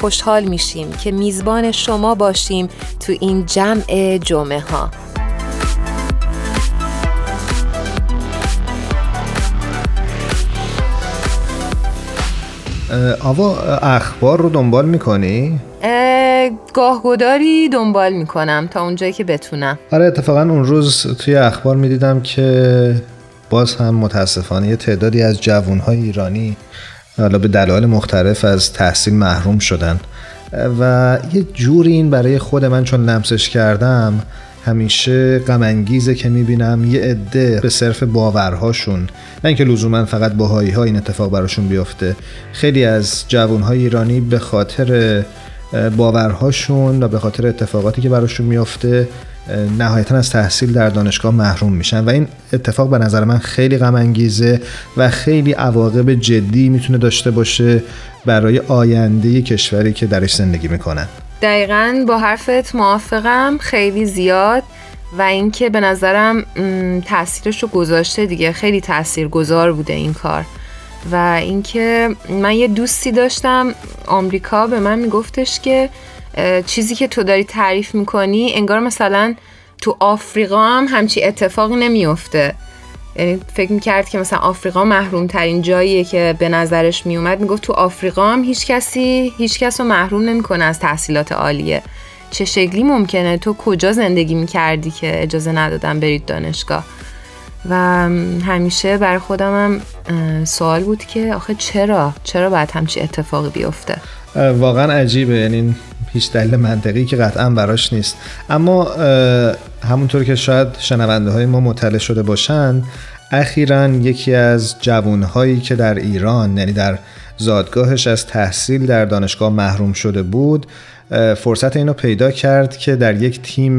خوشحال میشیم که میزبان شما باشیم تو این جمع جمعه ها آوا اخبار رو دنبال می‌کنی؟ گاهگداری دنبال می‌کنم تا اونجایی که بتونم آره اتفاقا اون روز توی اخبار می‌دیدم که باز هم متاسفانه یه تعدادی از جوانهای ایرانی حالا به دلایل مختلف از تحصیل محروم شدن. و یه جوری این برای خود من چون لمسش کردم همیشه غم که می‌بینم یه عده به صرف باورهاشون. نه اینکه لزوما فقط باهایی ها این اتفاق براشون بیفته. خیلی از جوانهای ایرانی به خاطر باورهاشون و به خاطر اتفاقاتی که براشون میافته نهایتا از تحصیل در دانشگاه محروم میشن و این اتفاق به نظر من خیلی غم انگیزه و خیلی عواقب جدی می‌تونه داشته باشه برای آینده کشوری که درش زندگی می‌کنن دقیقا با حرفت موافقم خیلی زیاد و اینکه به نظرم تاثیرش رو گذاشته دیگه. خیلی تاثیر گذار بوده این کار. و اینکه من یه دوستی داشتم آمریکا به من میگفتش که چیزی که تو داری تعریف می‌کنی انگار مثلا تو آفریقا هم همچی اتفاق نمیافته. یعنی فکر می‌کرد که مثلا آفریقا محروم ترین جاییه که به نظرش میومد می‌گفت تو آفریقا هم هیچ کسی هیچ کس رو محروم نمی‌کنه از تحصیلات عالیه. چه شکلی ممکنه؟ تو کجا زندگی می‌کردی که اجازه ندادن برید دانشگاه؟ و همیشه برای خودم هم سوال بود که آخه چرا؟ چرا باید همچی اتفاقی بیفته؟ واقعا عجیبه. یعنی هیچ دلیل منطقی که قطعا براش نیست. اما همونطور که شاید شنونده های ما مطلع شده باشن اخیرا یکی از جوانهایی که در ایران یعنی در زادگاهش از تحصیل در دانشگاه محروم شده بود فرصت اینو پیدا کرد که در یک تیم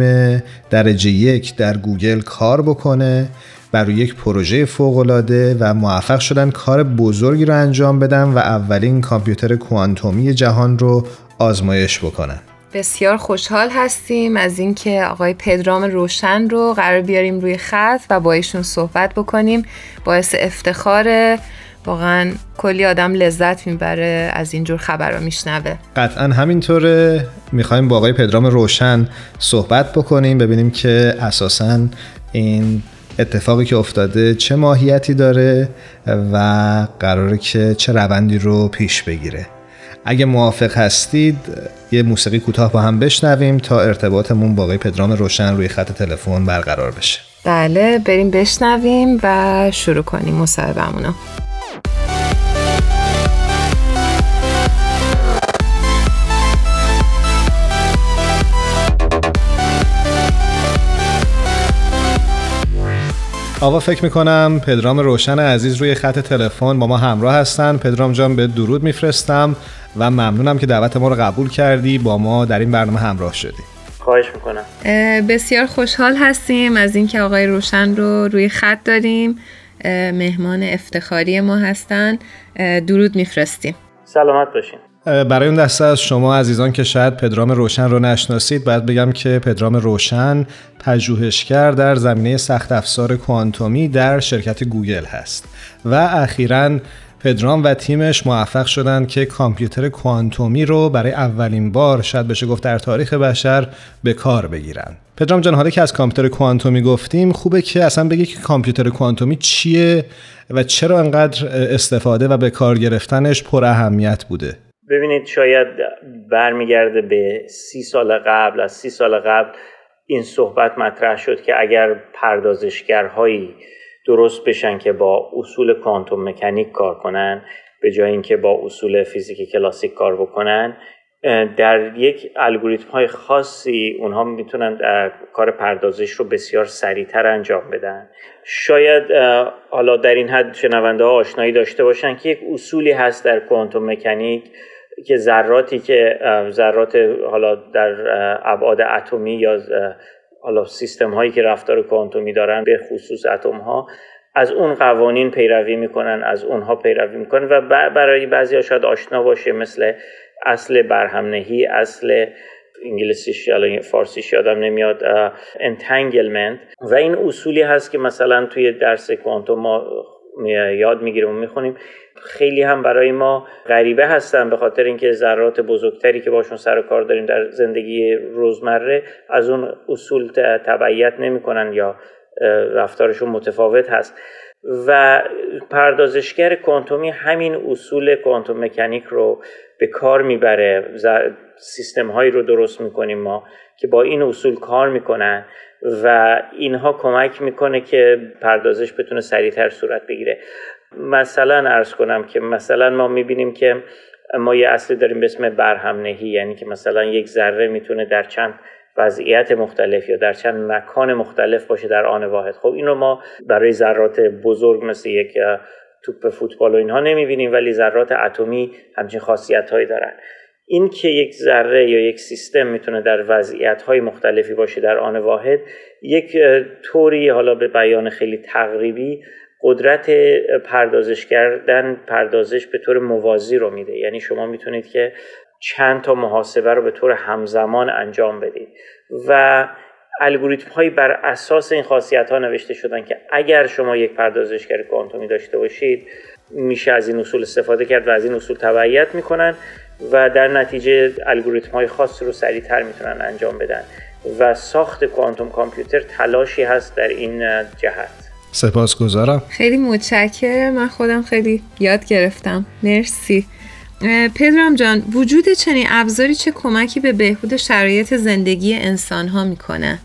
درجه یک در گوگل کار بکنه برای یک پروژه فوقالعاده و موفق شدن کار بزرگی رو انجام بدن و اولین کامپیوتر کوانتومی جهان رو آزمایش بکنن. بسیار خوشحال هستیم از اینکه آقای پدرام روشن رو قرار بیاریم روی خط و با ایشون صحبت بکنیم. باعث افتخار واقعا کلی آدم لذت می‌بره از اینجور خبر رو میشنوه. قطعا همینطوره. می‌خوایم با آقای پدرام روشن صحبت بکنیم ببینیم که اساسا این اتفاقی که افتاده چه ماهیتی داره و قراره که چه روندی رو پیش بگیره. اگه موافق هستید یه موسیقی کوتاه با هم بشنویم تا ارتباطمون با آقای پدرام روشن روی خط تلفن برقرار بشه. بله بریم بشنویم و شروع کنیم مصاحبهمونو. آقا فکر می‌کنم پدرام روشن عزیز روی خط تلفن با ما همراه هستن. پدرام جان به درود میفرستم و ممنونم که دعوت ما رو قبول کردی. با ما در این برنامه همراه شدی. خواهش می‌کنم. بسیار خوشحال هستیم از اینکه آقای روشن رو روی خط داریم. مهمان افتخاری ما هستن. درود میفرستیم. سلامت باشین. برای اون دسته از شما عزیزان که شاید پدرام روشن رو نشناسید باید بگم که پدرام روشن پژوهشگر در زمینه سخت افزار کوانتومی در شرکت گوگل هست و اخیرا پدرام و تیمش موفق شدند که کامپیوتر کوانتومی رو برای اولین بار شاید بشه گفت در تاریخ بشر به کار بگیرن پدرام جان حالا که از کامپیوتر کوانتومی گفتیم خوبه که اصلا بگی که کامپیوتر کوانتومی چیه و چرا انقدر استفاده و به کار گرفتنش پر اهمیت بوده؟ ببینید شاید برمیگرده به سی سال قبل از سی سال قبل این صحبت مطرح شد که اگر پردازشگرهایی درست بشن که با اصول کوانتوم مکانیک کار کنن به جای اینکه با اصول فیزیک کلاسیک کار بکنن در یک الگوریتم های خاصی اونها می‌تونن کار پردازش رو بسیار سریعتر انجام بدن. شاید حالا در این حد شنونده ها آشنایی داشته باشن که یک اصولی هست در کوانتوم مکانیک که ذراتی که ذرات حالا در ابعاد اتمی یا حالا سیستم هایی که رفتار کوانتومی دارن به خصوص اتم ها از اون قوانین پیروی می‌کنن از اونها پیروی می‌کنن و برای بعضی ها شاید آشنا باشه مثل اصل برهم‌نهی اصل انگلیسیش یا فارسیش یادم نمیاد entanglement و این اصولی هست که مثلا توی درس کوانتوم ما یاد می‌گیریم و می‌خونیم. خیلی هم برای ما غریبه هستن به خاطر اینکه ذرات بزرگتری که باشون سر و کار داریم در زندگی روزمره از اون اصول تبعیت نمی‌کنن یا رفتارشون متفاوت هست. و پردازشگر کوانتومی همین اصول کوانتوم مکانیک رو به کار می‌بره. سیستم هایی رو درست می‌کنیم ما که با این اصول کار می‌کنن. و اینها کمک می‌کنه که پردازش بتونه سریعتر صورت بگیره. مثلا ارز کنم که مثلا ما می‌بینیم که ما یه اصلی داریم به اسم برهمنهی یعنی که مثلا یک ذره می‌تونه در چند وضعیت مختلف یا در چند مکان مختلف باشه در آن واحد. خب اینو ما برای ذرات بزرگ مثل یک توپ فوتبال و اینها نمی‌بینیم ولی ذرات اتمی همچین خاصیت هایی دارن. این که یک ذره یا یک سیستم می‌تونه در وضعیت های مختلفی باشه در آن واحد یک طوری حالا به بیان خیلی تقریبی قدرت پردازش کردن پردازش به طور موازی رو میده. یعنی شما می‌تونید که چند تا محاسبه رو به طور همزمان انجام بدید. و الگوریتم هایی بر اساس این خاصیت ها نوشته شدن که اگر شما یک پردازشگر کوانتومی داشته باشید میشه از این اصول استفاده کرد و از این اصول تبعیت می‌کنن. و در نتیجه الگوریتم های خاص رو سریعتر می‌تونن انجام بدن و ساخت کوانتوم کامپیوتر تلاشی هست در این جهت. سپاسگزارم. خیلی متشکرم. من خودم خیلی یاد گرفتم. مرسی. پدرام جان وجود چنین ابزاری چه کمکی به بهبود شرایط زندگی انسان ها می‌کنه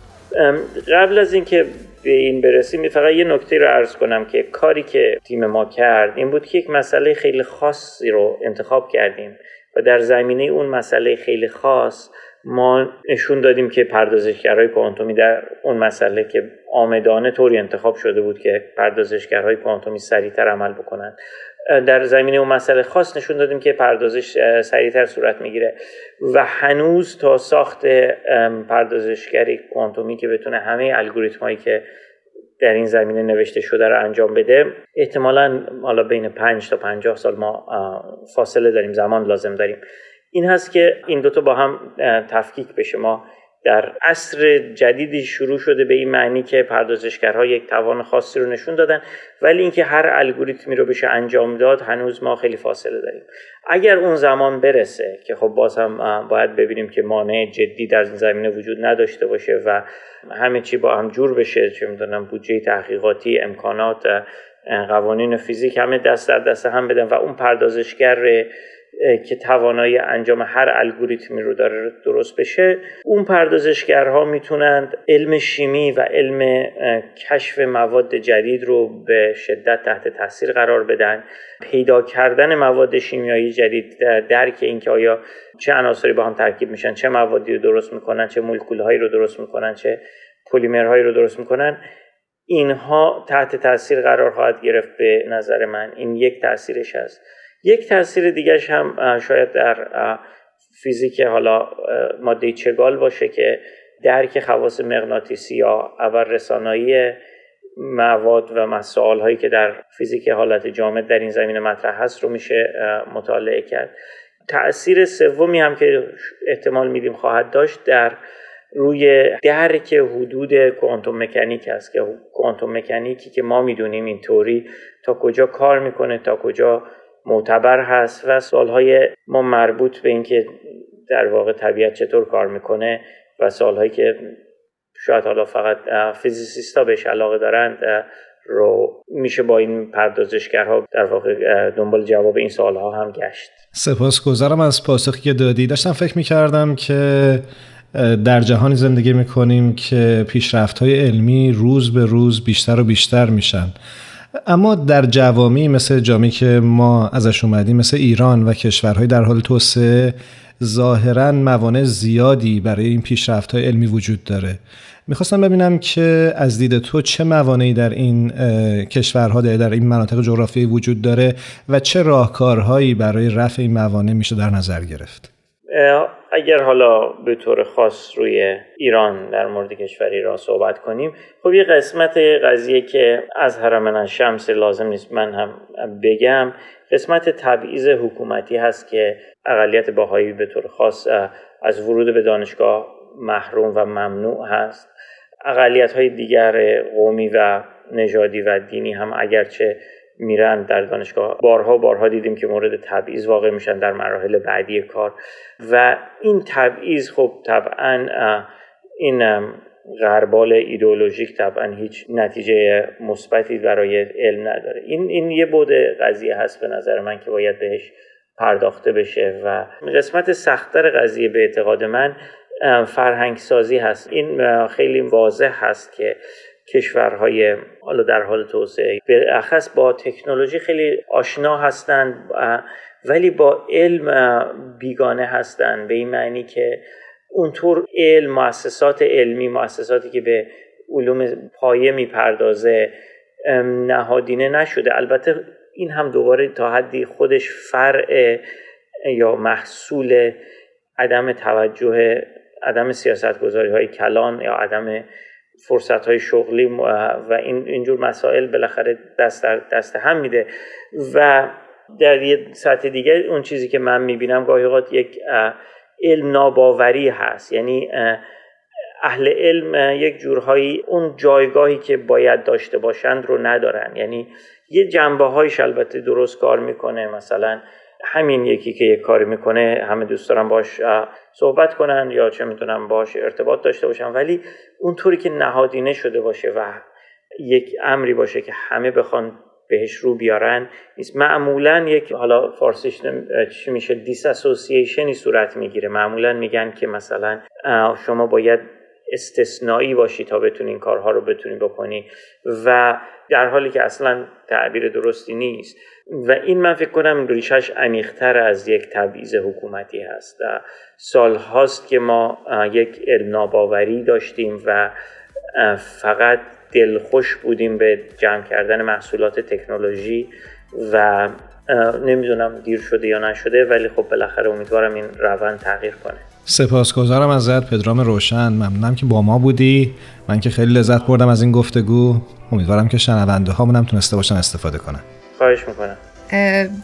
قبل از اینکه به این برسیم فقط یه نکته رو عرض کنم که کاری که تیم ما کرد این بود که یک مسئله خیلی خاصی رو انتخاب کردیم. و در زمینه اون مسئله خیلی خاص ما نشون دادیم که پردازشگرهای کوانتومی در اون مسئله که آمدانه طوری انتخاب شده بود که پردازشگرهای کوانتومی سریعتر عمل بکنن. در زمینه اون مسئله خاص نشون دادیم که پردازش سریعتر صورت می‌گیره. و هنوز تا ساخت پردازشگری کوانتومی که بتونه همه الگوریتم هایی که در این زمینه نوشته شده رو انجام بده. احتمالا حالا بین 5 تا 50 سال ما فاصله داریم زمان لازم داریم. این هست که این دوتا با هم تفکیک بشه. ما در عصر جدیدی شروع شده به این معنی که پردازشگرها یک توان خاصی رو نشون دادن ولی اینکه هر الگوریتمی رو بشه انجام داد هنوز ما خیلی فاصله داریم. اگر اون زمان برسه که خب باز هم باید ببینیم که مانع جدی در این زمینه وجود نداشته باشه و همه چی با هم جور بشه چه می‌دونم بودجه تحقیقاتی امکانات قوانین فیزیک همه دست در دست هم بدن و اون پردازشگر که توانایی انجام هر الگوریتمی رو داره درست بشه اون پردازشگرها می‌تونند علم شیمی و علم کشف مواد جدید رو به شدت تحت تاثیر قرار بدن. پیدا کردن مواد شیمیایی جدید درک اینکه آیا چه عناصری با هم ترکیب میشن چه موادی رو درست می‌کنن چه مولکول هایی رو درست می‌کنن چه پلیمرهایی رو درست می‌کنن اینها تحت تاثیر قرار خواهد گرفت به نظر من. این یک تاثیرش هست. یک تاثیر دیگرش هم شاید در فیزیک حالا ماده چگال باشه که درک خواص مغناطیسی یا اول رسانایی مواد و مسائل هایی که در فیزیک حالت جامد در این زمینه مطرح هست رو میشه مطالعه کرد. تأثیر سومی هم که احتمال میدیم خواهد داشت در روی درک حدود کوانتوم مکانیک است که کوانتوم مکانیکی که ما می‌دونیم اینطوری تا کجا کار می‌کنه تا کجا معتبر هست و سوالهای ما مربوط به اینکه در واقع طبیعت چطور کار می‌کنه و سوالهایی که شاید حالا فقط فیزیسیستا بهش علاقه دارند رو میشه با این پردازشگرها در واقع دنبال جواب این سوالها هم گشت. سپاسگزارم از پاسخی که دادی. داشتم فکر می‌کردم که در جهانی زندگی می‌کنیم که پیشرفت های علمی روز به روز بیشتر و بیشتر میشن. اما در جوامی مثل جامعه که ما ازش اومدیم مثل ایران و کشورهای در حال توسعه ظاهرا موانع زیادی برای این پیشرفت های علمی وجود داره. می‌خواستم ببینم که از دید تو چه موانعی در این کشورها در این مناطق جغرافیایی وجود داره و چه راهکارهایی برای رفع این موانع میشه در نظر گرفت؟ اگر حالا به طور خاص روی ایران در مورد کشور ایران صحبت کنیم خب یه قسمت قضیه که از حرم شمس لازم نیست من هم بگم قسمت تبعیض حکومتی هست که اقلیت باهایی به طور خاص از ورود به دانشگاه محروم و ممنوع هست. اقلیت های دیگر قومی و نژادی و دینی هم اگرچه میرن در دانشگاه. بارها بارها دیدیم که مورد تبعیض واقع میشن در مراحل بعدی کار. و این تبعیض خب طبعا این غربال ایدئولوژیک طبعا هیچ نتیجه مثبتی برای علم نداره. این این یه بود قضیه هست به نظر من که باید بهش پرداخته بشه و قسمت سختتر قضیه به اعتقاد من فرهنگ سازی هست. این خیلی واضح هست که کشورهای حالا در حال توسعه به با تکنولوژی خیلی آشنا هستند ولی با علم بیگانه هستند به این معنی که اونطور علم مؤسسات علمی مؤسساتی که به علوم پایه می‌پردازه نهادینه نشده. البته این هم دوباره تا حدی خودش فرع یا محصول عدم توجه عدم سیاست گذاری های کلان یا عدم فرصت های شغلی و این اینجور مسائل بالاخره دست دست هم میده. و در یه سطح دیگه اون چیزی که من می‌بینم گاهی اوقات یک علم ناباوری هست. یعنی اهل علم یک جورهایی اون جایگاهی که باید داشته باشند رو ندارن. یعنی یه جنبه هایش البته درست کار می‌کنه. مثلا همین یکی که یک کاری می‌کنه همه دوست دارن باش صحبت کنن یا چه می‌تونم باش ارتباط داشته باشن. ولی اونطوری که نهادینه شده باشه و یک امری باشه که همه بخوان بهش رو بیارن نیست. معمولا یک حالا فارسیش چی میشه دیس اسوسییشنی صورت می‌گیره. معمولا میگن که مثلا شما باید استثنایی باشی تا بتونی این کارها رو بتونی بکنی و در حالی که اصلا تعبیر درستی نیست. و این من فکر کنم ریشش عمیقتر از یک تبعیض حکومتی هست. سال هاست که ما یک علم داشتیم و فقط دلخوش بودیم به جمع کردن محصولات تکنولوژی و نمی‌دونم دیر شده یا نشده ولی خب بالاخره امیدوارم این روند تغییر کنه. سپاسگزارم ازت پدرام روشن. ممنونم که با ما بودی. من که خیلی لذت بردم از این گفتگو. امیدوارم که شنونده هامونم تونسته باشن استفاده کنن. خواهش می‌کنم.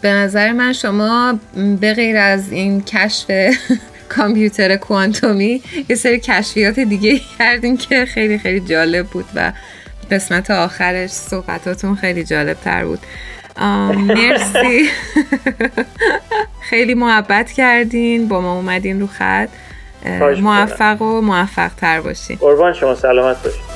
به نظر من شما به غیر از این کشف کامپیوتر کوانتومی یه سری کشفیات دیگه کردین که خیلی خیلی جالب بود و قسمت آخرش صحبتاتون خیلی جالب تر بود. مرسی. خیلی محبت کردین. با ما اومدین رو خط. موفق و موفق تر باشین. قربان شما سلامت باشین.